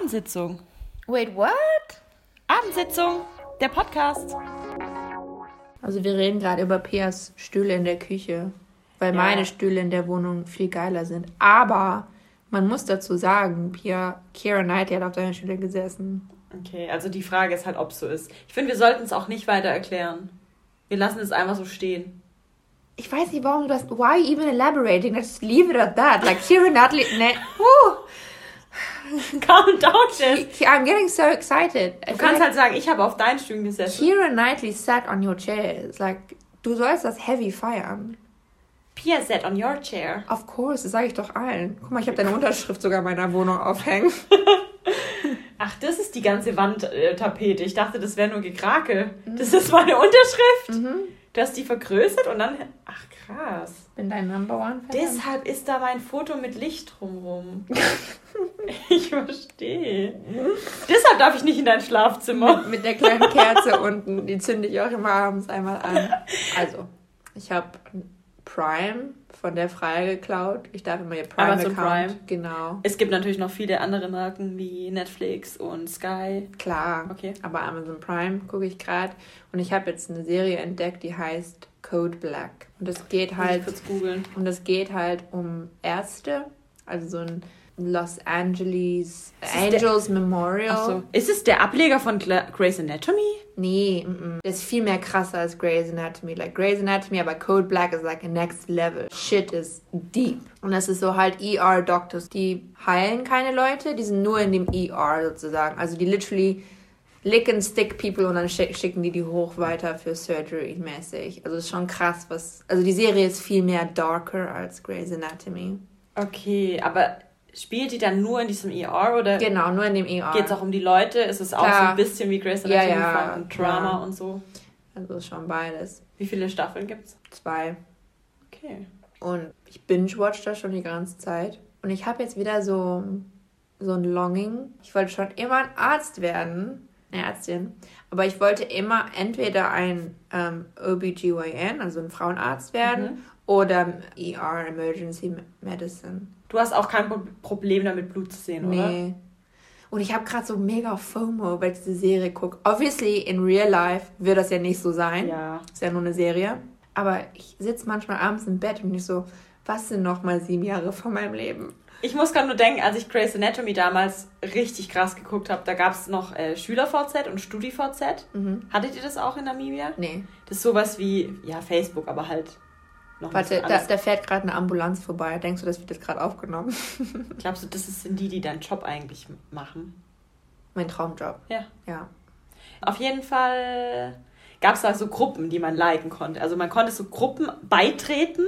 Abendsitzung. Wait, what? Abendsitzung, der Podcast. Also wir reden gerade über Pias Stühle in der Küche, weil Ja. meine Stühle in der Wohnung viel geiler sind. Aber man muss dazu sagen, Pia, Kira Knightley hat auf deiner Stühle gesessen. Okay, also die Frage ist halt, ob es so ist. Ich finde, wir sollten es auch nicht weiter erklären. Wir lassen es einfach so stehen. Ich weiß nicht, warum du das. Why even elaborating? Just leave it at that. Like Kira Knightley. Ne, whew. Calm down, Jess. I'm getting so excited. Du kannst halt sagen, ich habe auf deinen Stühlen gesessen. Kira Knightley sat on your chair. It's like, du sollst das heavy feiern. Pia sat on your chair. Of course, das sage ich doch allen. Guck mal, ich habe deine Unterschrift sogar in meiner Wohnung aufhängen. Ach, das ist die ganze Wandtapete. Ich dachte, das wäre nur Gekrakel. Das ist meine Unterschrift. Du hast die vergrößert und dann. Ach, krass. Bin dein Number One Fan. Deshalb ist da mein Foto mit Licht drumrum. ich verstehe. Deshalb darf ich nicht in dein Schlafzimmer. Mit der kleinen Kerze unten. Die zünde ich auch immer abends einmal an. Also, ich habe Prime von der Freie geklaut. Ich darf immer ihr Amazon Prime-Account. Prime. Genau. Es gibt natürlich noch viele andere Marken wie Netflix und Sky. Klar. Okay. Aber Amazon Prime gucke ich gerade. Und ich habe jetzt eine Serie entdeckt, die heißt Code Black. Und es geht Halt. Und es geht halt um Ärzte, also so ein Los Angeles es Angels Memorial. Ach so. Ist es der Ableger von Grey's Anatomy? Nee, mm -mm. das ist viel mehr krasser als Grey's Anatomy. Like Grey's Anatomy, aber Code Black is like a next level. Shit is deep. Und das ist so halt ER-Doctors. Die heilen keine Leute, die sind nur in dem ER sozusagen. Also die literally lick and stick people und dann schick, schicken die die hoch weiter für Surgery mäßig. Also es ist schon krass, was. Also die Serie ist viel mehr darker als Grey's Anatomy. Okay, aber spielt die dann nur in diesem ER oder Genau, nur in dem ER. geht es auch um die Leute? Ist es auch so ein bisschen wie Grey's Ja, Anatomy ja, von Drama klar. und so? Also ist schon beides. Wie viele Staffeln gibt's? Zwei. Okay. Und ich binge-watch das schon die ganze Zeit. Und ich habe jetzt wieder so, so ein Longing. Ich wollte schon immer ein Arzt werden. Eine Ärztin. Aber ich wollte immer entweder ein ähm, OBGYN, also ein Frauenarzt werden, oder ER, Emergency Medicine. Du hast auch kein Pro- Problem damit, Blut zu sehen, oder? Nee. Und ich habe gerade so mega FOMO, weil ich diese Serie gucke. Obviously, in real life wird das ja nicht so sein. Ja. Ist ja nur eine Serie. Aber ich sitze manchmal abends im Bett und ich so, was sind noch mal sieben Jahre von meinem Leben? Ich muss gerade nur denken, als ich Grey's Anatomy damals richtig krass geguckt habe, da gab es noch äh, Schüler-VZ und Studi-VZ. Hattet ihr das auch in Namibia? Nee. Das ist sowas wie, ja, Facebook, aber halt noch Warte, da, da fährt gerade eine Ambulanz vorbei. Denkst du, das wird jetzt gerade aufgenommen? Glaubst du, das sind die, die deinen Job eigentlich machen? mein Traumjob. Ja. Ja. Auf jeden Fall gab es da so Gruppen, die man liken konnte. Also man konnte so Gruppen beitreten,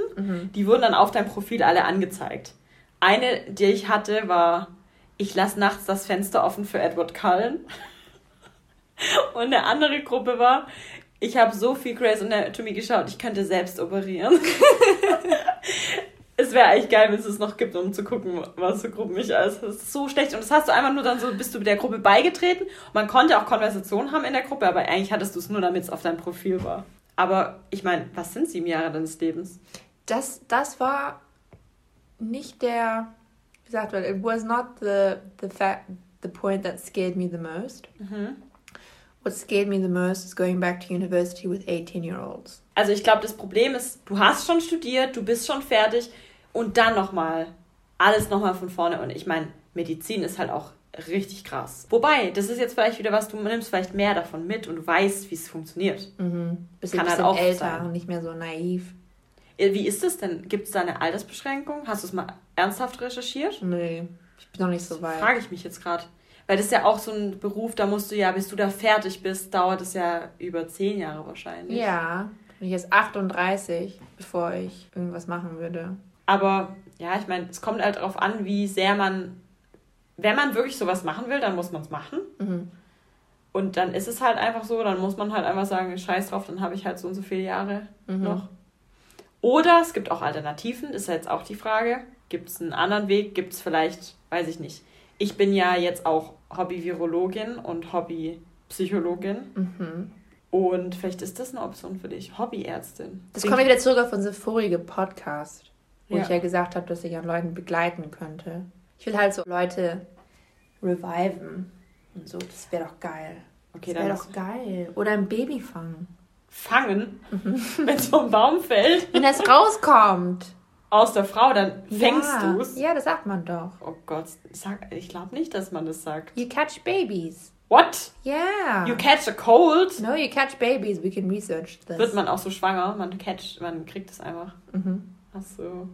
die wurden dann auf dein Profil alle angezeigt. Eine, die ich hatte, war, ich lasse nachts das Fenster offen für Edward Cullen. Und eine andere Gruppe war, ich habe so viel Grey's Anatomy geschaut, ich könnte selbst operieren. es wäre eigentlich geil, wenn es es noch gibt, um zu gucken, was für Gruppen ich alles. Das ist so schlecht. Und das hast du einfach nur dann so, bist du der Gruppe beigetreten. Man konnte auch Konversationen haben in der Gruppe, aber eigentlich hattest du es nur, damit es auf deinem Profil war. Aber ich meine, was sind sieben Jahre deines Lebens? Das, das war nicht der, wie gesagt, wird, it was not the, the, fact, the point that scared me the most. What scared me the most is going back to university with 18-year-olds. Also ich glaube, das Problem ist, du hast schon studiert, du bist schon fertig und dann nochmal alles nochmal von vorne. Und ich meine, Medizin ist halt auch richtig krass. Wobei, das ist jetzt vielleicht wieder was, du nimmst vielleicht mehr davon mit und du weißt, wie es funktioniert. Bisschen, Kann halt bisschen auch älter sein. und nicht mehr so naiv. Äh, Wie ist es denn? Gibt es da eine Altersbeschränkung? Hast du es mal ernsthaft recherchiert? Nee, ich bin noch nicht so weit. Frage ich mich jetzt gerade. Weil das ist ja auch so ein Beruf, da musst du ja, bis du da fertig bist, dauert es ja über zehn Jahre wahrscheinlich. Ja, bin ich jetzt 38, bevor ich irgendwas machen würde. Aber ja, ich meine, es kommt halt darauf an, wie sehr man, wenn man wirklich sowas machen will, dann muss man es machen. Und dann ist es halt einfach so, dann muss man halt einfach sagen, scheiß drauf, dann habe ich halt so und so viele Jahre noch. Oder es gibt auch Alternativen, ist jetzt auch die Frage. Gibt es einen anderen Weg? Gibt es vielleicht, weiß ich nicht. Ich bin ja jetzt auch Hobby-Virologin und Hobby-Psychologin. Und vielleicht ist das eine Option für dich. Hobbyärztin. Das kommt wieder zurück auf unseren vorigen Podcast, wo Ja. ich ja gesagt habe, dass ich an Leuten begleiten könnte. Ich will halt so Leute reviven und so. Das wäre doch geil. Okay, das wäre doch geil. Oder ein Baby fangen. Fangen? Wenn es vom Baum fällt? Wenn es rauskommt. Aus der Frau, dann fängst ja. du es. Ja, das sagt man doch. Oh Gott, sag, ich glaube nicht, dass man das sagt. You catch babies. What? Yeah. You catch a cold? No, you catch babies. We can research this. Wird man auch so schwanger? Man catch, man kriegt es einfach. Mhm. Ach so.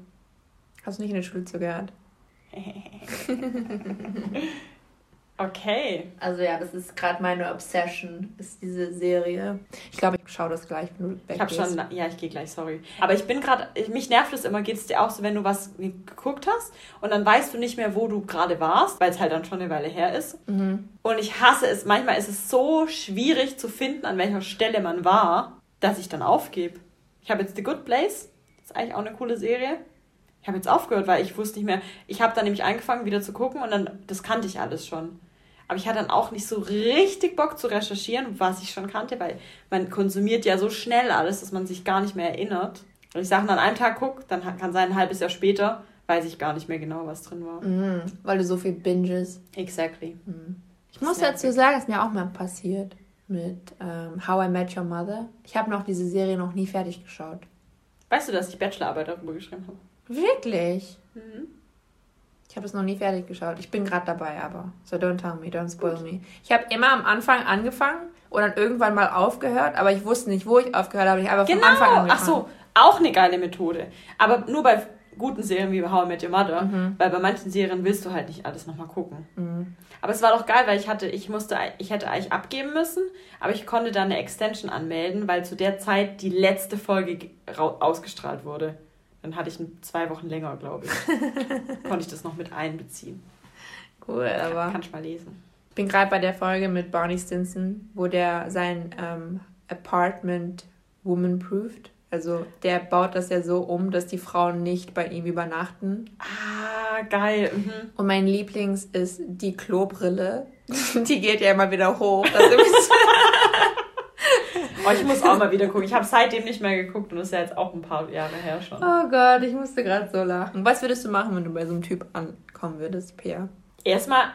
Hast du nicht in der Schule zugehört? Okay. Also ja, das ist gerade meine Obsession, ist diese Serie. Ich glaube, ich schaue das gleich, wenn du weg Ich habe schon, ja, ich gehe gleich, sorry. Aber ich bin gerade, mich nervt es immer, geht es dir auch so, wenn du was geguckt hast und dann weißt du nicht mehr, wo du gerade warst, weil es halt dann schon eine Weile her ist. Mhm. Und ich hasse es, manchmal ist es so schwierig zu finden, an welcher Stelle man war, dass ich dann aufgebe. Ich habe jetzt The Good Place, das ist eigentlich auch eine coole Serie. Ich habe jetzt aufgehört, weil ich wusste nicht mehr. Ich habe dann nämlich angefangen, wieder zu gucken und dann, das kannte ich alles schon. Aber ich hatte dann auch nicht so richtig Bock zu recherchieren, was ich schon kannte, weil man konsumiert ja so schnell alles, dass man sich gar nicht mehr erinnert. Wenn ich Sachen an einem Tag gucke, dann kann sein, ein halbes Jahr später weiß ich gar nicht mehr genau, was drin war. Mhm, weil du so viel binges. Exactly. Mhm. Ich muss dazu sagen, es ist mir auch mal passiert mit ähm, How I Met Your Mother. Ich habe noch diese Serie noch nie fertig geschaut. Weißt du, dass ich Bachelorarbeit darüber geschrieben habe? Wirklich? Mhm. Ich habe es noch nie fertig geschaut. Ich bin gerade dabei, aber. So don't tell me, don't spoil Gut. me. Ich habe immer am Anfang angefangen und dann irgendwann mal aufgehört, aber ich wusste nicht, wo ich aufgehört habe. Ich habe genau. vom Anfang angefangen. Ach so, auch eine geile Methode. Aber nur bei guten Serien wie How I Met Your Mother, mhm. weil bei manchen Serien willst du halt nicht alles nochmal gucken. Mhm. Aber es war doch geil, weil ich hatte, ich musste, ich hätte eigentlich abgeben müssen, aber ich konnte dann eine Extension anmelden, weil zu der Zeit die letzte Folge ausgestrahlt wurde. Dann hatte ich zwei Wochen länger, glaube ich. Konnte ich das noch mit einbeziehen. Cool, aber. Kann ich mal lesen. Ich bin gerade bei der Folge mit Barney Stinson, wo der sein ähm, Apartment woman-proofed. Also der baut das ja so um, dass die Frauen nicht bei ihm übernachten. Ah, geil. Mhm. Und mein Lieblings ist die Klobrille. die geht ja immer wieder hoch. Oh, ich muss auch mal wieder gucken. Ich habe seitdem nicht mehr geguckt und das ist ja jetzt auch ein paar Jahre her schon. Oh Gott, ich musste gerade so lachen. Was würdest du machen, wenn du bei so einem Typ ankommen würdest, Pia? Erstmal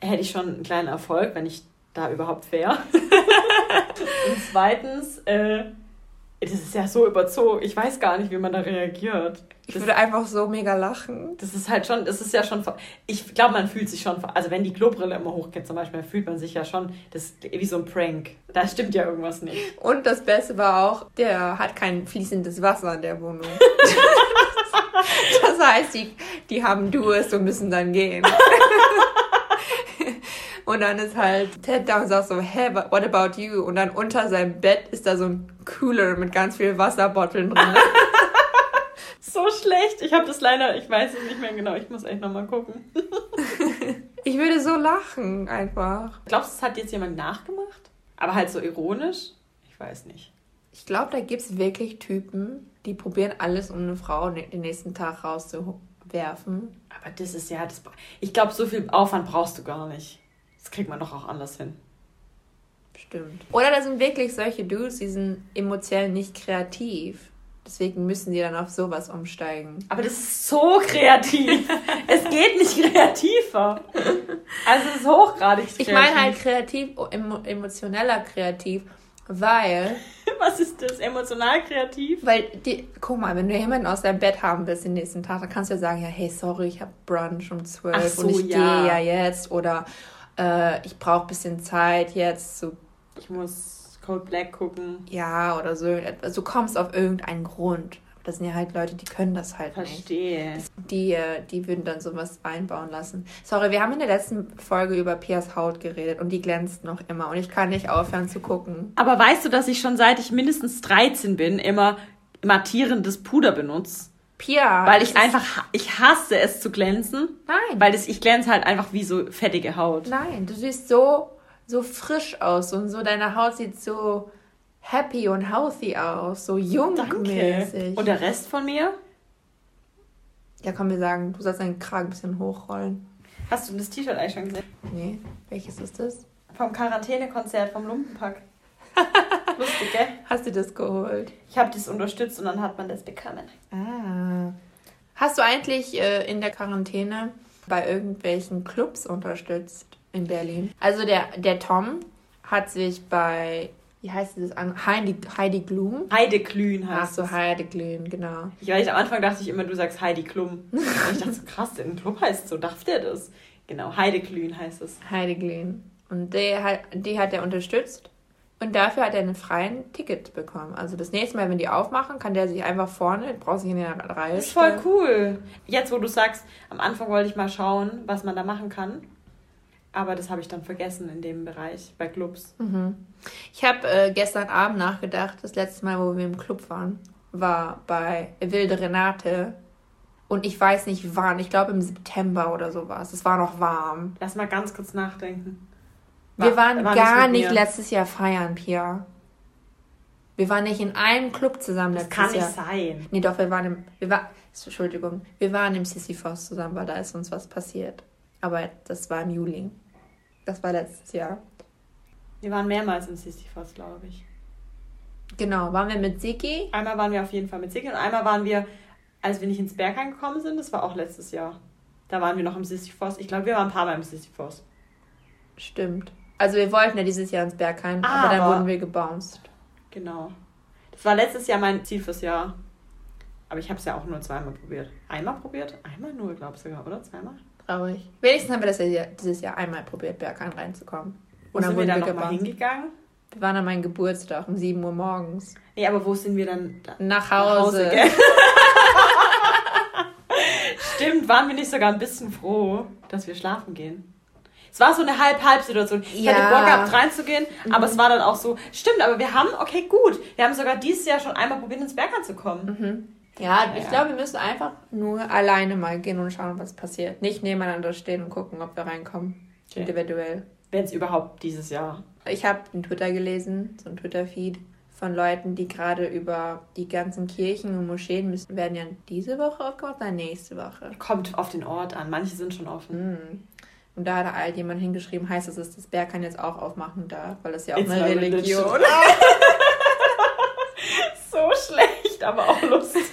hätte ich schon einen kleinen Erfolg, wenn ich da überhaupt wäre. und zweitens, äh, das ist ja so überzogen. Ich weiß gar nicht, wie man da reagiert. Ich würde einfach so mega lachen. Das ist halt schon, das ist ja schon, ich glaube, man fühlt sich schon, also wenn die Klobrille immer hochgeht zum Beispiel, fühlt man sich ja schon, das ist wie so ein Prank. Da stimmt ja irgendwas nicht. Und das Beste war auch, der hat kein fließendes Wasser in der Wohnung. das heißt, die, die haben Durst und müssen dann gehen. Und dann ist halt Ted da und sagt so, hä, hey, what about you? Und dann unter seinem Bett ist da so ein Cooler mit ganz vielen Wasserbotteln drin. so schlecht. Ich habe das leider, ich weiß es nicht mehr genau. Ich muss echt nochmal gucken. ich würde so lachen, einfach. Glaubst du, es hat jetzt jemand nachgemacht? Aber halt so ironisch? Ich weiß nicht. Ich glaube, da gibt es wirklich Typen, die probieren alles, um eine Frau den nächsten Tag rauszuwerfen. Aber das ist ja, das, ich glaube, so viel Aufwand brauchst du gar nicht. Kriegt man doch auch anders hin. Stimmt. Oder da sind wirklich solche Dudes, die sind emotionell nicht kreativ. Deswegen müssen die dann auf sowas umsteigen. Aber das ist so kreativ. es geht nicht kreativer. Also es ist hochgradig kreativ. Ich meine halt kreativ, emotioneller kreativ, weil... Was ist das? Emotional kreativ? Weil, die, guck mal, wenn du jemanden aus deinem Bett haben willst den nächsten Tag, dann kannst du ja sagen, ja, hey, sorry, ich habe Brunch um 12 so, und ich ja. gehe ja jetzt. Oder äh, ich brauche ein bisschen Zeit jetzt. So. Ich muss Cold Black gucken. Ja, oder so. Also du kommst auf irgendeinen Grund. Das sind ja halt Leute, die können das halt Verstehe. nicht. Verstehe. Die, äh, die würden dann sowas einbauen lassen. Sorry, wir haben in der letzten Folge über Pias Haut geredet und die glänzt noch immer und ich kann nicht aufhören zu gucken. Aber weißt du, dass ich schon seit ich mindestens 13 bin immer mattierendes Puder benutze? Pia. Weil ich einfach, ich hasse es zu glänzen. Nein. Weil das, ich glänze halt einfach wie so fettige Haut. Nein, du siehst so so frisch aus und so deine Haut sieht so happy und healthy aus, so jungmäßig. Und der Rest von mir? Ja, komm, wir sagen, du sollst deinen Kragen ein bisschen hochrollen. Hast du das T-Shirt eigentlich schon gesehen? Nee, welches ist das? Vom Quarantänekonzert vom Lumpenpack. Lustig, gell? Hast du das geholt? Ich habe das unterstützt und dann hat man das bekommen. Ah. Hast du eigentlich äh, in der Quarantäne bei irgendwelchen Clubs unterstützt in Berlin. Also der, der Tom hat sich bei, wie heißt das an? Heidi, Heidi Glum? Heide Glühen heißt Ach so, Heidi Glüm, genau. Ich weiß, am Anfang dachte ich immer, du sagst Heidi Klum. Und ich dachte so, krass, der Club heißt so, darf der das? Genau, Heide Glühen heißt es. Heidi Glüm. Und der hat, die hat er unterstützt. Und dafür hat er einen freien Ticket bekommen. Also das nächste Mal, wenn die aufmachen, kann der sich einfach vorne, braucht sich in der Reihe Das ist voll cool. Jetzt, wo du sagst, am Anfang wollte ich mal schauen, was man da machen kann. Aber das habe ich dann vergessen in dem Bereich, bei Clubs. Mhm. Ich habe äh, gestern Abend nachgedacht, das letzte Mal, wo wir im Club waren, war bei Wilde Renate. Und ich weiß nicht wann, ich glaube im September oder sowas. Es war noch warm. Lass mal ganz kurz nachdenken. Wir waren war gar nicht mir. letztes Jahr feiern, Pia. Wir waren nicht in einem Club zusammen Das letztes kann nicht Jahr. sein. Nee, doch, wir waren im. Wir war, Entschuldigung, wir waren im Sisyphos zusammen, weil da ist uns was passiert. Aber das war im Juli. Das war letztes Jahr. Wir waren mehrmals im Sisyphos, glaube ich. Genau, waren wir mit Siki? Einmal waren wir auf jeden Fall mit Siggi und einmal waren wir, als wir nicht ins Berg gekommen sind, das war auch letztes Jahr. Da waren wir noch im Sisyphos. Ich glaube, wir waren ein paar Mal im Sisyphos. Stimmt. Also wir wollten ja dieses Jahr ins Bergheim, aber, dann Aber- wurden wir gebounced. Genau. Das war letztes Jahr mein Ziel fürs Jahr. Aber ich habe es ja auch nur zweimal probiert. Einmal probiert? Einmal nur, glaube ich sogar, oder? Zweimal? Traurig. Wenigstens haben wir das ja dieses Jahr einmal probiert, Bergheim reinzukommen. Und dann sind wir wurden dann wir nochmal hingegangen? Wir waren an meinem Geburtstag um 7 Uhr morgens. Nee, aber wo sind wir dann? Da? Nach Nach Hause. Stimmt, waren wir nicht sogar ein bisschen froh, dass wir schlafen gehen? Es war so eine Halb-Halb-Situation. Ich Ja. hatte Bock gehabt, reinzugehen, aber es war dann auch so, stimmt, aber wir haben, okay, gut, wir haben sogar dieses Jahr schon einmal probiert, ins Berg anzukommen. Ja, ich Ja. glaube, wir müssen einfach nur alleine mal gehen und schauen, was passiert. Nicht nebeneinander stehen und gucken, ob wir reinkommen. Okay. Individuell. Wenn es überhaupt dieses Jahr. Ich habe einen Twitter gelesen, so ein Twitter-Feed von Leuten, die gerade über die ganzen Kirchen und Moscheen müssen, werden ja diese Woche aufgemacht, nein, nächste Woche. Kommt auf den Ort an, manche sind schon offen. Mhm. Und da hat halt jemand hingeschrieben, heißt es, dass das Berg kann jetzt auch aufmachen darf, weil das ja auch It's eine Religion. religion. So schlecht, aber auch lustig.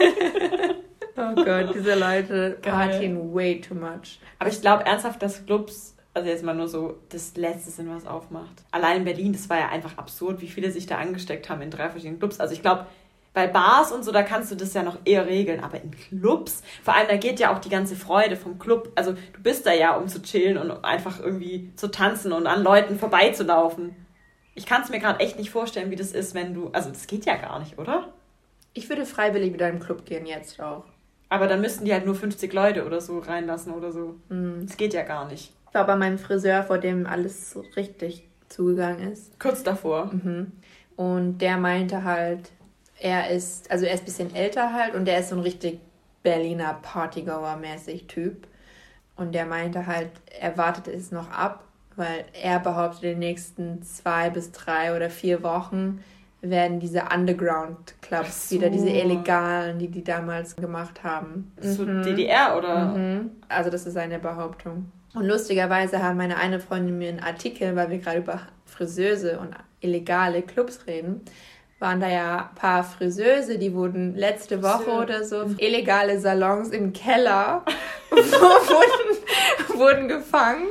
Oh Gott, diese Leute partien way too much. Aber ich glaube ernsthaft, dass Clubs, also jetzt mal nur so das Letzte sind, was aufmacht. Allein in Berlin, das war ja einfach absurd, wie viele sich da angesteckt haben in drei verschiedenen Clubs. Also ich glaube, bei Bars und so, da kannst du das ja noch eher regeln. Aber in Clubs, vor allem, da geht ja auch die ganze Freude vom Club. Also du bist da ja, um zu chillen und einfach irgendwie zu tanzen und an Leuten vorbeizulaufen. Ich kann es mir gerade echt nicht vorstellen, wie das ist, wenn du. Also das geht ja gar nicht, oder? Ich würde freiwillig wieder in den Club gehen, jetzt auch. Aber dann müssten die halt nur 50 Leute oder so reinlassen oder so. Das geht ja gar nicht. Ich war bei meinem Friseur, vor dem alles so richtig zugegangen ist. Kurz davor. Und der meinte halt, er ist, also er ist ein bisschen älter halt und der ist so ein richtig Berliner Partygoer-mäßig Typ. Und der meinte halt, er wartet es noch ab, weil er behauptet, in den nächsten zwei bis drei oder vier Wochen werden diese Underground-Clubs so. wieder, diese illegalen, die die damals gemacht haben. So DDR oder? Mhm. Also das ist seine Behauptung. Und lustigerweise haben meine eine Freundin mir einen Artikel, weil wir gerade über Friseuse und illegale Clubs reden, waren da ja ein paar Friseuse, die wurden letzte Woche Friseur. oder so illegale Salons im Keller wurden, wurden gefangen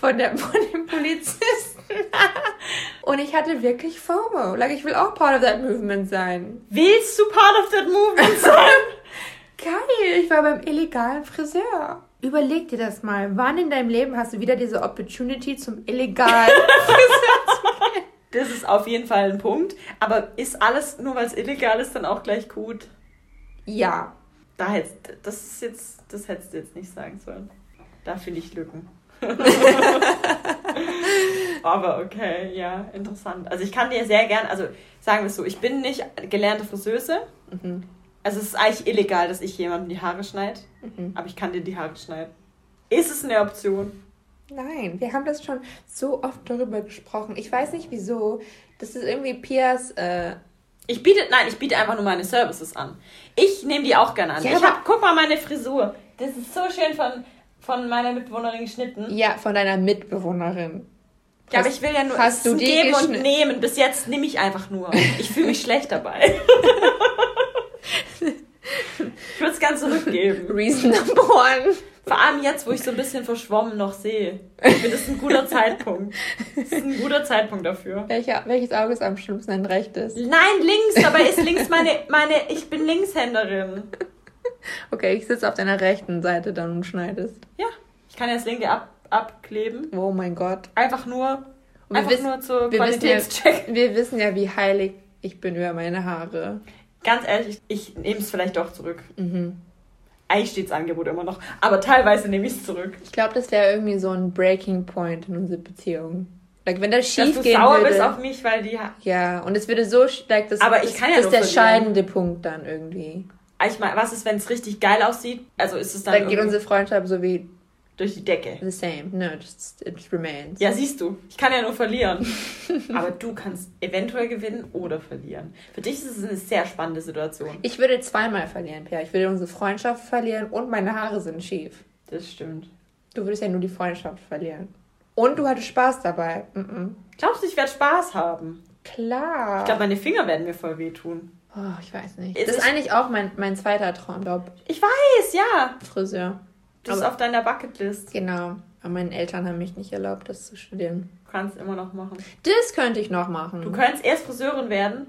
von, der, von den Polizisten. Und ich hatte wirklich FOMO. Like, ich will auch part of that movement sein. Willst du part of that movement sein? Geil, ich war beim illegalen Friseur. Überleg dir das mal. Wann in deinem Leben hast du wieder diese Opportunity zum illegalen das ist auf jeden Fall ein Punkt. Aber ist alles, nur weil es illegal ist, dann auch gleich gut? Ja. Da hättest, das ist jetzt, das hättest du jetzt nicht sagen sollen. Da finde ich Lücken. Aber okay, ja, interessant. Also ich kann dir sehr gern, also sagen wir es so, ich bin nicht gelernte Friseuse. Also es ist eigentlich illegal, dass ich jemandem die Haare schneide. Aber ich kann dir die Haare schneiden. Ist es eine Option? Nein, wir haben das schon so oft darüber gesprochen. Ich weiß nicht wieso. Das ist irgendwie Pias. Äh, Ich biete, nein, ich biete einfach nur meine Services an. Ich nehme die auch gerne an. Ja, ich hab, guck mal meine Frisur. Das ist so schön von, von meiner Mitbewohnerin geschnitten. ja, von deiner Mitbewohnerin. Ja, aber ich will ja nur hast du geben und nehmen. Bis jetzt nehme ich einfach nur. Ich fühle mich schlecht dabei. ich würde es gern zurückgeben. Reason number one. Vor allem jetzt, wo ich so ein bisschen verschwommen noch sehe. Ich finde, das ist ein guter Zeitpunkt. Das ist ein guter Zeitpunkt dafür. Welcher, welches Auge ist am schlimmsten? Dein rechtes? Nein, links, dabei ist links meine, meine, ich bin Linkshänderin. Okay, ich sitze auf deiner rechten Seite dann und schneidest. Ja, ich kann ja das linke ab, abkleben. Oh mein Gott. Einfach nur, Und wir einfach wissen- nur zur Wir wissen, Qualitätscheck. ja, wir wissen ja, wie heilig ich bin über meine Haare. Ganz ehrlich, ich, ich nehme es vielleicht doch zurück. Mhm. Eigentlich steht das Angebot immer noch, aber teilweise nehme ich es zurück. Ich glaube, das wäre irgendwie so ein Breaking Point in unserer Beziehung. Like, wenn das Dass schief du gehen sauer würde. bist auf mich, weil die... Ja, und es würde so, like, das, Aber ich das, kann ja das ist der scheidende Punkt dann irgendwie. Ich meine, was ist, wenn es richtig geil aussieht? Also ist es dann, Dann geht unsere Freundschaft so wie durch die Decke. the same. No, just, it remains. Ja, siehst du, ich kann ja nur verlieren. aber du kannst eventuell gewinnen oder verlieren. Für dich ist es eine sehr spannende Situation. Ich würde zweimal verlieren, Pierre. Ich würde unsere Freundschaft verlieren und meine Haare sind schief. Das stimmt. Du würdest ja nur die Freundschaft verlieren. Und du hattest Spaß dabei. Mhm. Glaubst du, ich werde Spaß haben? Klar. Ich glaube, meine Finger werden mir voll wehtun. oh, ich weiß nicht. Es Das ist ist- eigentlich auch mein, mein zweiter Traumjob. Ich weiß, ja. Friseur. Das ist Aber- auf deiner Bucketlist. Genau. Aber meine Eltern haben mich nicht erlaubt, das zu studieren. Du kannst immer noch machen. Das könnte ich noch machen. Du könntest erst Friseurin werden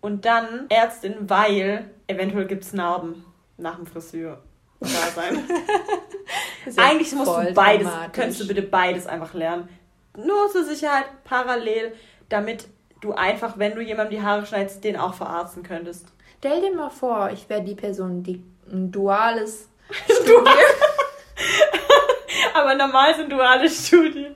und dann Ärztin, weil eventuell gibt es Narben nach dem Friseur. Da sein. Ist ja Eigentlich musst du beides, könntest du bitte beides einfach lernen. Nur zur Sicherheit parallel, damit du einfach, wenn du jemandem die Haare schneidest, den auch verarzten könntest. Stell dir mal vor, ich wäre die Person, die ein duales Aber normal sind duale Studien,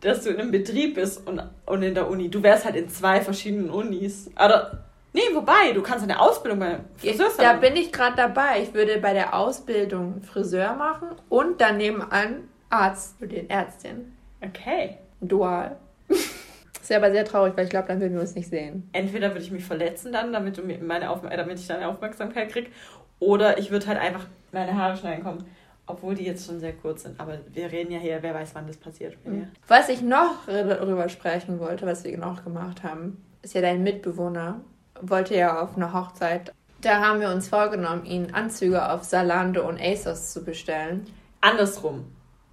dass du in einem Betrieb bist und, und in der Uni. Du wärst halt in zwei verschiedenen Unis. Oder, nee, wobei, du kannst eine Ausbildung bei Friseur Da bin ich gerade dabei. Ich würde bei der Ausbildung Friseur machen und dann nebenan Arzt studieren, Ärztin. Okay. Dual. Ist ja aber sehr traurig, weil ich glaube, dann würden wir uns nicht sehen. Entweder würde ich mich verletzen dann, damit, du meine Aufmer- äh, damit ich deine Aufmerksamkeit krieg, oder ich würde halt einfach meine Haare schneiden kommen. Obwohl die jetzt schon sehr kurz sind. Aber wir reden ja hier, wer weiß, wann das passiert. Ja. Was ich noch darüber sprechen wollte, was wir noch gemacht haben, ist ja dein Mitbewohner. Wollte ja auf eine Hochzeit. Da haben wir uns vorgenommen, ihn Anzüge auf Salando und ASOS zu bestellen. Andersrum.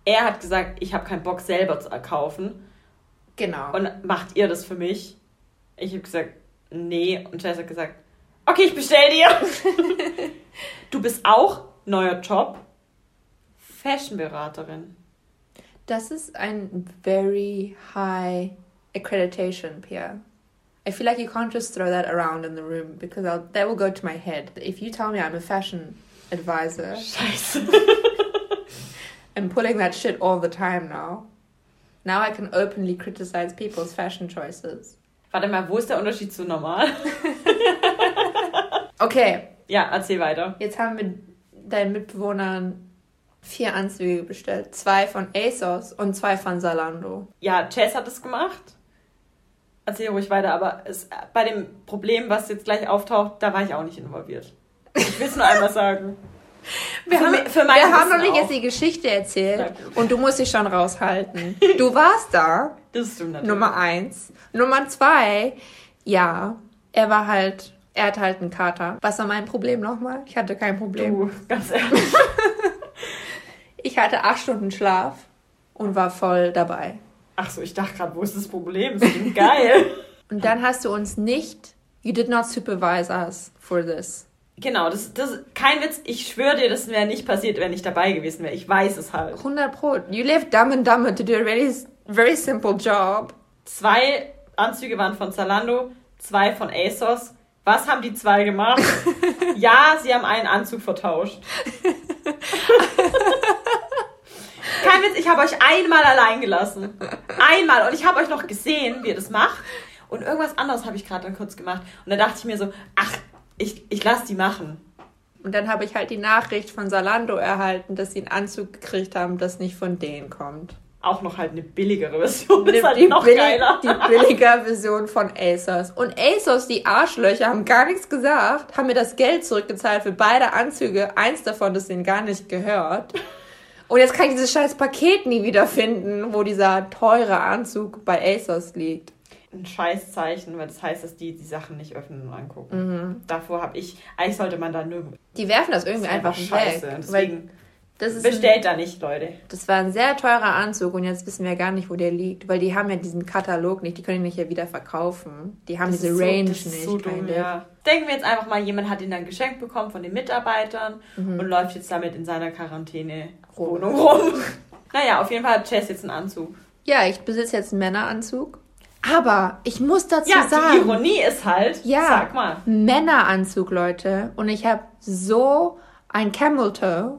Er hat gesagt, ich habe keinen Bock selber zu kaufen. Genau. Und macht ihr das für mich? Ich habe gesagt, nee. Und Jess hat gesagt, okay, ich bestell dir. du bist auch neuer Job. Fashionberaterin. Das ist ein very high accreditation, Pierre. I feel like you can't just throw that around in the room because I'll, that will go to my head. If you tell me I'm a fashion advisor, Scheiße. I'm pulling that shit all the time now. Now I can openly criticize people's fashion choices. Warte mal, wo ist der Unterschied zu normal? Okay, Ja, erzähl weiter. jetzt haben wir deinen Mitbewohnern vier Anzüge bestellt. Zwei von ASOS und zwei von Zalando. Ja, Chess hat es gemacht. Erzähl ruhig weiter, aber es, bei dem Problem, was jetzt gleich auftaucht, da war ich auch nicht involviert. Ich will es nur einmal sagen. Wir Für haben, für wir haben noch nicht auch. jetzt die Geschichte erzählt und du musst dich schon raushalten. Du warst da, Das stimmt natürlich. Nummer eins. Nummer zwei, ja, er war halt, er hatte halt einen Kater. Was war mein Problem nochmal? Ich hatte kein Problem. Du, ganz ehrlich. Ich hatte acht Stunden Schlaf und war voll dabei. Ach so, ich dachte gerade, wo ist das Problem? Das klingt geil. Und dann hast du uns nicht, you did not supervise us for this. Genau, das, das kein Witz. Ich schwöre dir, das wäre nicht passiert, wenn ich dabei gewesen wäre. Ich weiß es halt. 100 Pro. You live dumb and dumber to do a very, very simple job. Zwei Anzüge waren von Zalando, zwei von ASOS. Was haben die zwei gemacht? ja, sie haben einen Anzug vertauscht. Kein Witz, ich habe euch einmal allein gelassen. Einmal. Und ich habe euch noch gesehen, wie ihr das macht. Und irgendwas anderes habe ich gerade dann kurz gemacht. Und da dachte ich mir so, ach, ich, ich lasse die machen. Und dann habe ich halt die Nachricht von Salando erhalten, dass sie einen Anzug gekriegt haben, das nicht von denen kommt. Auch noch halt eine billigere Version. Die, ist halt die, noch billig, die billige Version von ASOS. Und ASOS, die Arschlöcher, haben gar nichts gesagt, haben mir das Geld zurückgezahlt für beide Anzüge. Eins davon, das denen gar nicht gehört. Und jetzt kann ich dieses scheiß Paket nie wieder finden, wo dieser teure Anzug bei ASOS liegt. ein Scheißzeichen, weil das heißt, dass die die Sachen nicht öffnen und angucken. Mhm. Davor habe ich, eigentlich sollte man da nur Die werfen das irgendwie Das ist einfach scheiße. weg. Deswegen Das ist Bestellt da nicht, Leute. Das war ein sehr teurer Anzug und jetzt wissen wir gar nicht, wo der liegt, weil die haben ja diesen Katalog nicht, die können ihn nicht ja wieder verkaufen. Die haben Das diese so- Range nicht. So dumm, ja. Denken wir jetzt einfach mal, jemand hat ihn dann geschenkt bekommen von den Mitarbeitern Mhm. und läuft jetzt damit in seiner Quarantäne-Wohnung rum. naja, auf jeden Fall hat Chess jetzt einen Anzug. Ja, ich besitze jetzt einen Männeranzug. Aber ich muss dazu Ja, sagen. die Ironie ist halt, Ja. sag mal, Männeranzug, Leute. Und ich habe so ein Camel Toe.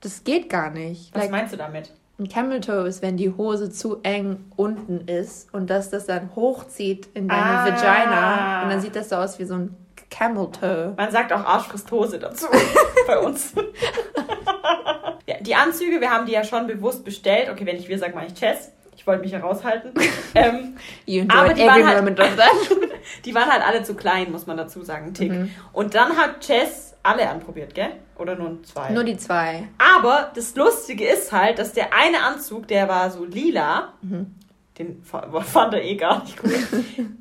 Das geht gar nicht. was Like, meinst du damit? ein Camel Toe ist, wenn die Hose zu eng unten ist und dass das dann hochzieht in deine Ah. Vagina. Und dann sieht das so aus wie so ein Camel Toe. Man sagt auch Arschfristhose dazu bei uns. die Anzüge, wir haben die ja schon bewusst bestellt. Okay, wenn ich wir sage, mache ich Chess. Ich wollte mich heraushalten. ähm, You Aber die waren halt- die waren halt alle zu klein, muss man dazu sagen, Tick. Mhm. Und dann hat Chess alle anprobiert, gell? Oder nur zwei? Nur die zwei. Aber das Lustige ist halt, dass der eine Anzug, der war so lila, Mhm. den fa- fand er eh gar nicht gut.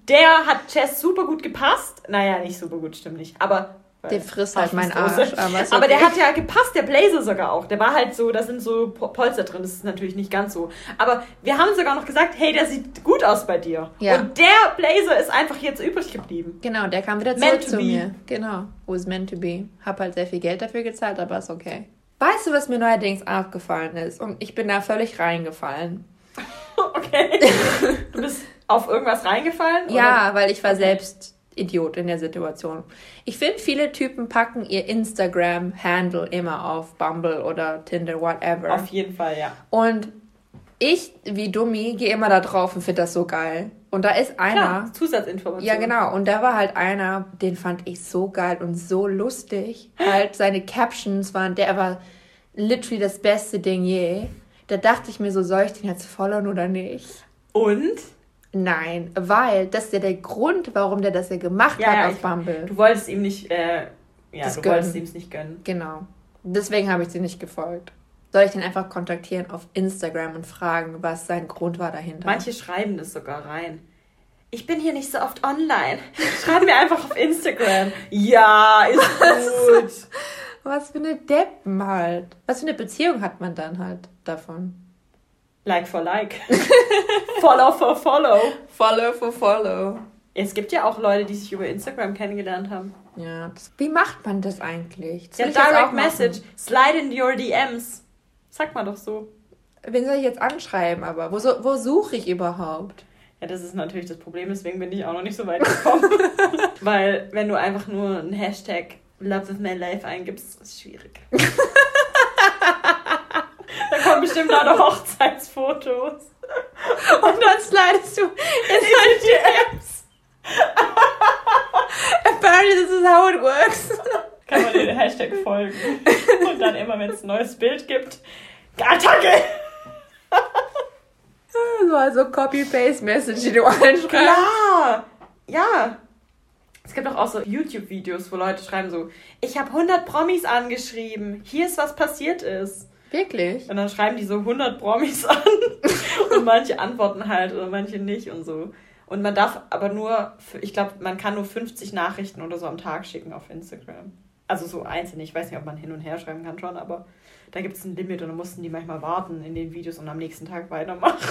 der hat Chess super gut gepasst. Naja, nicht super gut, stimmt nicht. Aber. Der frisst halt meinen. Arsch, aber Aber der okay. hat ja gepasst, der Blazer sogar auch. Der war halt so, da sind so Po- Polster drin, das ist natürlich nicht ganz so. Aber wir haben sogar noch gesagt, hey, der sieht gut aus bei dir. Ja. Und der Blazer ist einfach jetzt übrig geblieben. Genau, der kam wieder zurück to zu be. mir. Genau. Was meant to be. Hab halt sehr viel Geld dafür gezahlt, aber ist okay. Weißt du, was mir neuerdings aufgefallen ist? Und ich bin da völlig reingefallen. Okay. Du bist auf irgendwas reingefallen? oder? Ja, weil ich war selbst Idiot in der Situation. Ich finde, viele Typen packen ihr Instagram-Handle immer auf Bumble oder Tinder, whatever. Auf jeden Fall, ja. Und ich, wie Dummi, gehe immer da drauf und finde das so geil. Und da ist einer. Klar, Zusatzinformation. Ja, genau. Und da war halt einer, den fand ich so geil und so lustig. Halt, seine Captions waren, der war literally das beste Ding je. Da dachte ich mir so, soll ich den jetzt followen oder nicht? Und? Nein, weil das ist ja der Grund, warum der das ja gemacht Ja, hat ja, auf ich- Bumble. Du wolltest ihm nicht, äh, ja, Das du gönnen. wolltest ihm es nicht gönnen. Genau. Deswegen habe ich sie nicht gefolgt. Soll ich den einfach kontaktieren auf Instagram und fragen, was sein Grund war dahinter? Manche schreiben das sogar rein. Ich bin hier nicht so oft online. Schreib mir einfach auf Instagram. Ja, ist gut. Was für eine Deppen halt. Was für eine Beziehung hat man dann halt davon? Like for like. follow for follow. Follow for follow. Es gibt ja auch Leute, die sich über Instagram kennengelernt haben. Ja, das, wie macht man das eigentlich? Das Ja, Direct. Message. Slide in your DMs. Sag mal doch so. Wen soll ich jetzt anschreiben, aber? Wo, so, wo suche ich überhaupt? Ja, das ist natürlich das Problem, deswegen bin ich auch noch nicht so weit gekommen. Weil, wenn du einfach nur einen Hashtag Love with my life eingibst, ist schwierig. da kommen bestimmt lauter Hochzeitsfotos. Und dann slidest du in In DMs. Apparently this is how it works. Kann man den Hashtag folgen. Und dann immer, wenn es ein neues Bild gibt, Attacke! So also Copy-Paste-Message, die du einschreibst. Klar! Ja! Es gibt doch auch so YouTube-Videos, wo Leute schreiben so, ich habe 100 Promis angeschrieben, hier ist, was passiert ist. Wirklich? Und dann schreiben die so 100 Promis an und manche antworten halt oder manche nicht und so. Und man darf aber nur, ich glaube, man kann nur 50 Nachrichten oder so am Tag schicken auf Instagram. Also so einzeln. Ich weiß nicht, ob man hin und her schreiben kann schon, aber da gibt es ein Limit und dann mussten die manchmal warten in den Videos und am nächsten Tag weitermachen.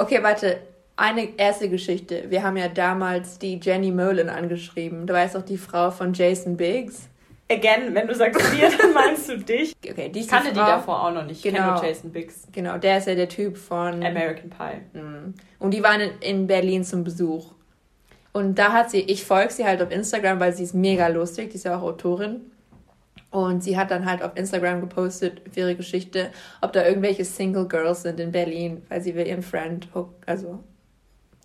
Okay, warte. Eine erste Geschichte. Wir haben ja damals die Jenny Merlin angeschrieben. Du weißt doch die Frau von Jason Biggs. Again, wenn du sagst wir, dann meinst du dich. Okay, die Ich kannte die die Frau. davor auch noch nicht. Ich kenne Genau. nur Jason Biggs. Genau, der ist ja der Typ von. American Pie. Mhm. Und die waren in, in Berlin zum Besuch. Und da hat sie, ich folge sie halt auf Instagram, weil sie ist mega lustig, die ist ja auch Autorin. Und sie hat dann halt auf Instagram gepostet für ihre Geschichte, ob da irgendwelche Single Girls sind in Berlin, weil sie will ihren Friend, hook- also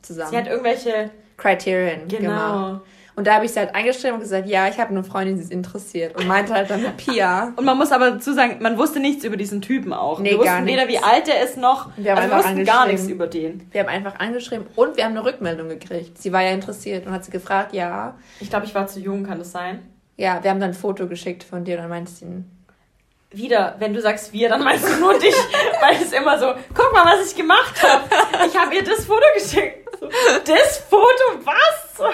zusammen. Sie hat irgendwelche. Criterion gemacht. Und da habe ich sie halt eingeschrieben und gesagt, ja, ich habe eine Freundin, die ist interessiert. Und meinte halt dann Pia. Und man muss aber dazu sagen, man wusste nichts über diesen Typen auch. Nee, wir wussten gar weder, nichts. wie alt er ist, noch. Wir haben also wir einfach wussten gar nichts über den. Wir haben einfach angeschrieben und wir haben eine Rückmeldung gekriegt. Sie war ja interessiert und hat sie gefragt, ja. Ich glaube, ich war zu jung, kann das sein? Ja, wir haben dann ein Foto geschickt von dir und dann meinte sie, Wieder, wenn du sagst wir, dann meinst du nur dich, weil es immer so, guck mal, was ich gemacht habe. Ich habe ihr das Foto geschickt. So, das Foto, was?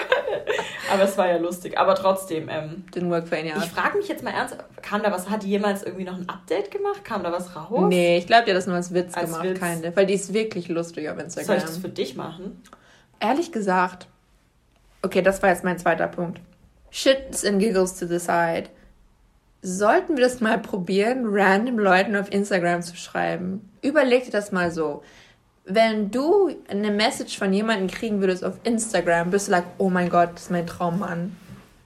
Aber es war ja lustig. Aber trotzdem, ähm, Didn't work for any ich art. frage mich jetzt mal ernst, kam da was, hat die jemals irgendwie noch ein Update gemacht? Kam da was raus? Nee, ich glaube, die hat das nur als Witz Als gemacht, Witz. keine. Weil die ist wirklich lustig auf Soll Instagram. ich das für dich machen? Ehrlich gesagt, okay, das war jetzt mein zweiter Punkt. Shits and giggles to the side. Sollten wir das mal probieren, random Leuten auf Instagram zu schreiben? Überleg dir das mal so. Wenn du eine Message von jemandem kriegen würdest auf Instagram, bist du like, oh mein Gott, das ist mein Traummann.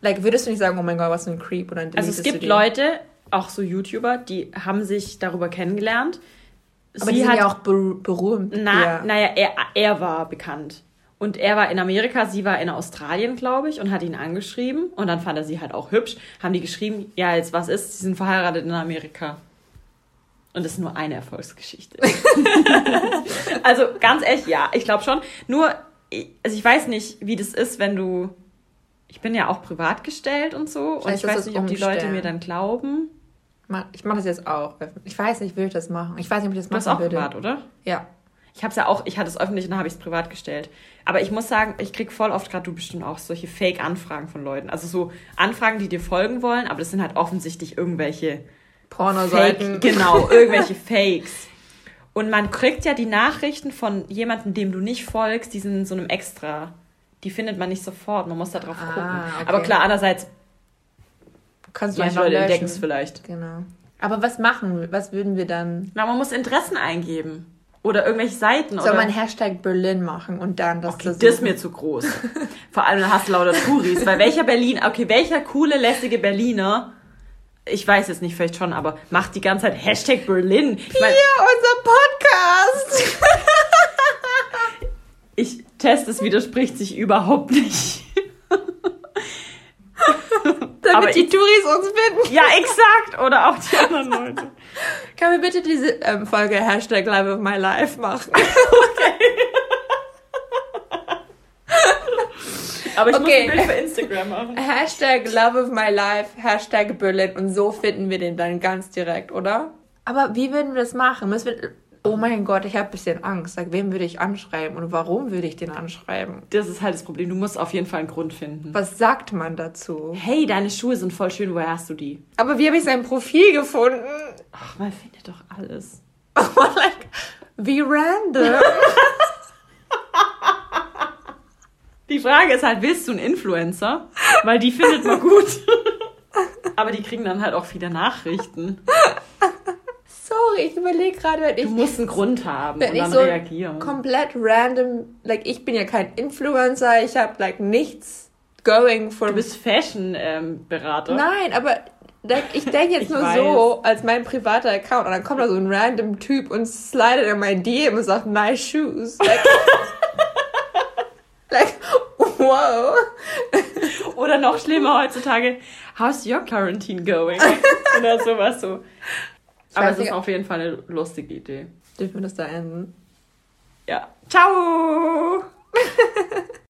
Like, würdest du nicht sagen, oh mein Gott, was für ein Creep oder ein Also es gibt Leute, auch so YouTuber, die haben sich darüber kennengelernt. Aber die sind ja auch ber berühmt. Na, ja. Naja, er, er war bekannt. Und er war in Amerika, sie war in Australien, glaube ich, und hat ihn angeschrieben. Und dann fand er sie halt auch hübsch. Haben die geschrieben, ja, jetzt was ist? Sie sind verheiratet in Amerika. Und das ist nur eine Erfolgsgeschichte. also ganz ehrlich, ja, ich glaube schon. Nur, also ich weiß nicht, wie das ist, wenn du. Ich bin ja auch privat gestellt und so. Und Vielleicht ich ist weiß nicht, ob die Leute mir dann glauben. Ich mache das jetzt auch. Ich weiß nicht, will ich das machen? Ich weiß nicht, ob ich das Du hast machen auch würde. privat, oder? Ja. Ich habe es ja auch, ich hatte es öffentlich und dann habe ich es privat gestellt. Aber ich muss sagen, ich krieg voll oft, gerade du bestimmt auch, solche Fake-Anfragen von Leuten. Also so Anfragen, die dir folgen wollen, aber das sind halt offensichtlich irgendwelche Pornoseiten. Fake, genau, irgendwelche Fakes. Und man kriegt ja die Nachrichten von jemandem, dem du nicht folgst, die sind in so einem Extra. Die findet man nicht sofort, man muss da drauf Ah, gucken. okay. Aber klar, andererseits, Kannst du manche Leute entdecken es vielleicht. Genau. Aber was machen wir? Was würden wir dann? Na, man muss Interessen eingeben. Oder irgendwelche Seiten. Soll oder man Hashtag Berlin machen und dann das Okay, das ist mir zu groß. Vor allem, dann hast du lauter Touris. Weil welcher Berlin, okay, welcher coole, lässige Berliner, ich weiß jetzt nicht, vielleicht schon, aber macht die ganze Zeit Hashtag Berlin. Ich mein, Ja, unser Podcast! ich teste, es widerspricht sich überhaupt nicht. Damit Aber die ich- Touris uns finden. Ja, exakt. Oder auch die anderen Leute. Können wir bitte diese ähm, Folge Hashtag Live of My Life machen? Aber ich Okay. muss ein Bild für Instagram machen. Hashtag Love of My Life, Hashtag Berlin und so finden wir den dann ganz direkt, oder? Aber wie würden wir das machen? Müssen wir... Oh mein Gott, ich habe ein bisschen Angst. Sag, wen würde ich anschreiben und warum würde ich den anschreiben? Das ist halt das Problem. Du musst auf jeden Fall einen Grund finden. Was sagt man dazu? Hey, deine Schuhe sind voll schön. Woher hast du die? Aber wie habe ich sein Profil gefunden? Ach, man findet doch alles. like, wie random. Die Frage ist halt, willst du einen Influencer? Weil die findet man gut. Aber die kriegen dann halt auch viele Nachrichten. Sorry, ich überlege gerade, wenn Du ich, musst einen Grund haben wenn und ich dann so reagieren. komplett random, like ich bin ja kein Influencer, ich habe like nichts going for Du bist Fashion-Berater. Nein, aber ich denke jetzt Ich nur weiß. so als mein privater Account und dann kommt da so ein random Typ und slidet in mein DM und sagt nice shoes. Like, like wow. Oder noch schlimmer heutzutage, how's your quarantine going? Oder sowas so. Aber es ist auf jeden Fall eine lustige Idee. Dürfen wir das da enden? Ja. Ciao!